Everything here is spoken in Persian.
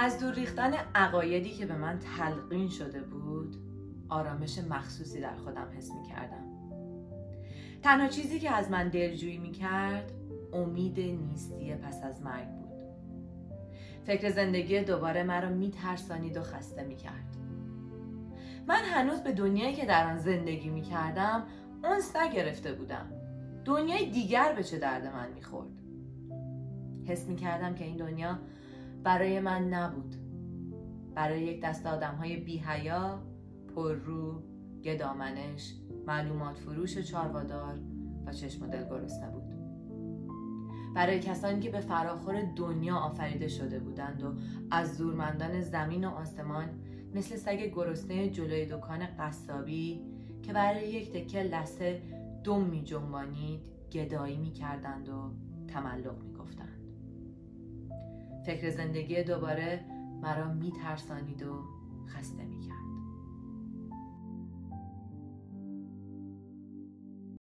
از دور ریختن عقایدی که به من تلقین شده بود آرامش مخصوصی در خودم حس می کردم تنها چیزی که از من دلجویی می کرد امید نیستی پس از مرگ بود. فکر زندگی دوباره مرا می ترسانید و خسته می کرد من هنوز به دنیایی که در آن زندگی می کردم اونس نگرفته بودم. دنیای دیگر به چه درد من می خورد حس می کردم که این دنیا برای من نبود برای یک دست آدم های بی حیا، رو، گدامنش، معلومات فروش و چاروادار و چشم دل گرسنه بود برای کسانی که به فراخور دنیا آفریده شده بودند و از دورمندان زمین و آسمان مثل سگ گرسنه جلوی دکان قصابی که برای یک تکه لسه دم می جنبانید گدایی می کردند و تملق می گفتند. فکر زندگی دوباره مرا می ترسانید و خسته می کرد.